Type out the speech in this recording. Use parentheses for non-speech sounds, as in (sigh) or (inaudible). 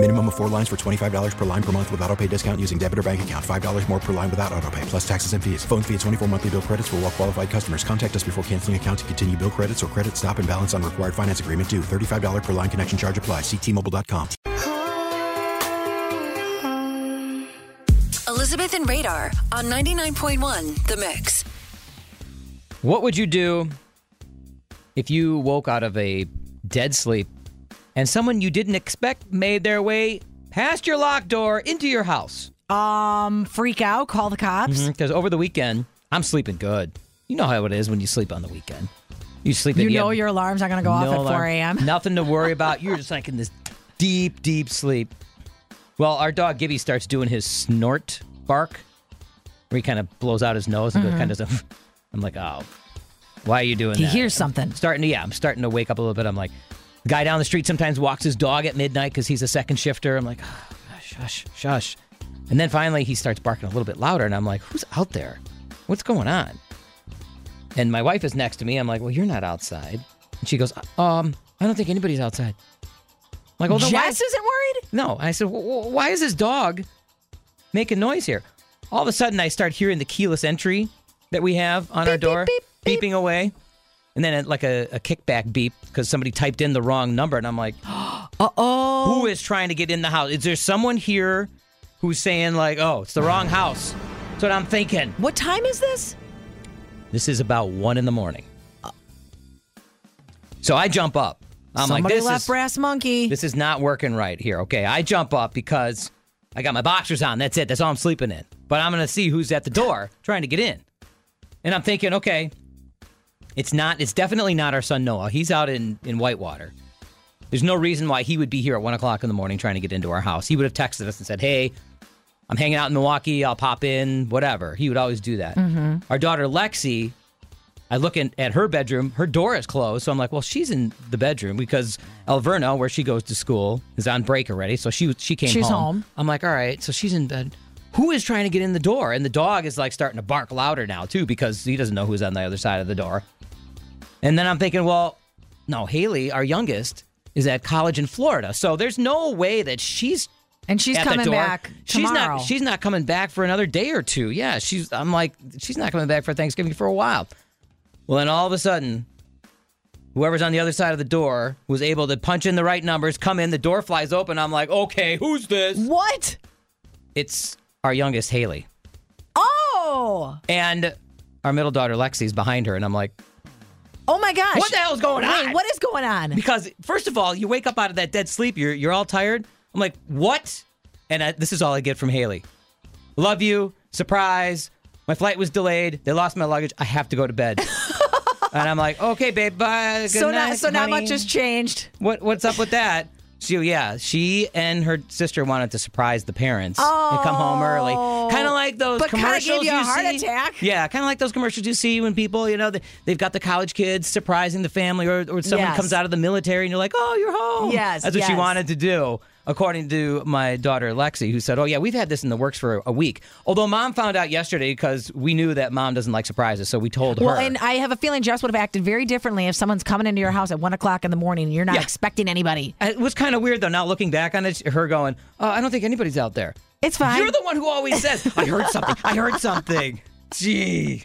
Minimum of four lines for $25 per line per month with auto pay discount using debit or bank account. $5 more per line without auto pay, plus taxes and fees. Phone fee at 24 monthly bill credits for all well qualified customers. Contact us before canceling account to continue bill credits or credit stop and balance on required finance agreement due. $35 per line connection charge apply. Ctmobile.com. Elizabeth and Radar on 99.1 The Mix. What would you do if you woke out of a dead sleep and someone you didn't expect made their way past your locked door into your house? Um, freak out, call the cops. Because over the weekend, I'm sleeping good. You know how it is when you sleep on the weekend. You sleep. You know your alarm's not going to go off no at 4 a.m. Nothing to worry about. (laughs) You're just like in this deep, deep sleep. Well, our dog Gibby starts doing his snort bark, where he kind of blows out his nose and goes kind of. I'm like, oh, why are you doing that? He that? hears something. starting to yeah i'm starting to wake up a little bit i'm like the guy down the street sometimes walks his dog at midnight because he's a second shifter. I'm like oh, shush shush and then finally he starts barking a little bit louder and i'm like who's out there? What's going on? And my wife is next to me. I'm like well you're not outside. And she goes um i don't think anybody's outside. I'm like well then why Jess isn't worried? no. I said "Wh- wh- why is this dog making noise here? All of a sudden i start hearing the keyless entry that we have on our Beep, beep, door beep, beep. beeping away and then uh, like a, a kickback beep because somebody typed in the wrong number and i'm like (gasps) Uh-oh. who is trying to get in the house is there someone here who's saying like oh it's the wrong house that's what i'm thinking What time is this? this is about one in the morning so i jump up i'm Somebody like this left is brass monkey. this is not working right here. Okay, I jump up because I got my boxers on. That's it. That's all I'm sleeping in. But I'm gonna see who's at the door trying to get in, and I'm thinking, okay, it's not. It's definitely not our son Noah. He's out in in Whitewater. There's no reason why he would be here at one o'clock in the morning trying to get into our house. He would have texted us and said, "Hey, I'm hanging out in Milwaukee. I'll pop in. Whatever." He would always do that. Mm-hmm. Our daughter Lexi I look in, at her bedroom. Her door is closed, so I'm like, well, she's in the bedroom because Alverno, where she goes to school, is on break already. So she she came She's home. home. I'm like, all right, so she's in bed. Who is trying to get in the door? And the dog is like starting to bark louder now too because he doesn't know who's on the other side of the door. And then I'm thinking, well, no, Haley, our youngest, is at college in Florida, so there's no way that she's and she's coming back She's not. She's not coming back for another day or two. Yeah, she's. I'm like, she's not coming back for Thanksgiving for a while. Well, then all of a sudden, whoever's on the other side of the door was able to punch in the right numbers, come in, the door flies open. I'm like, okay, who's this? what? It's our youngest Haley, Oh. and our middle daughter Lexi's behind her, and I'm like, Oh my gosh. What the hell's going Wait, on? what is going on? because first of all, you wake up out of that dead sleep, you're you're all tired. I'm like, what? And I, this is all I get from Haley. Love you, surprise. My flight was delayed. They lost my luggage. I have to go to bed. (laughs) and I'm like, okay, babe, bye. Good so night, not so not much has changed. What what's up with that? So yeah, she and her sister wanted to surprise the parents and come home early, oh. kind of like those But commercials gave you a heart see. attack. Yeah, kind of like those commercials you see when people, you know, they, they've got the college kids surprising the family, or, or someone Yes. comes out of the military and you're like, oh, you're home. Yes, that's what she wanted to do. According to my daughter Lexi, who said, "Oh yeah, we've had this in the works for a week." Although mom found out yesterday because we knew that mom doesn't like surprises, so we told Well, her. Well, and I have a feeling Jess would have acted very differently if someone's coming into your house at one o'clock in the morning and you're not Yeah. expecting anybody. It was kind of weird though. Now looking back on it, her going, "Oh, I don't think anybody's out there." It's fine. You're the one who always says, "I heard something. I heard something." (laughs) Gee.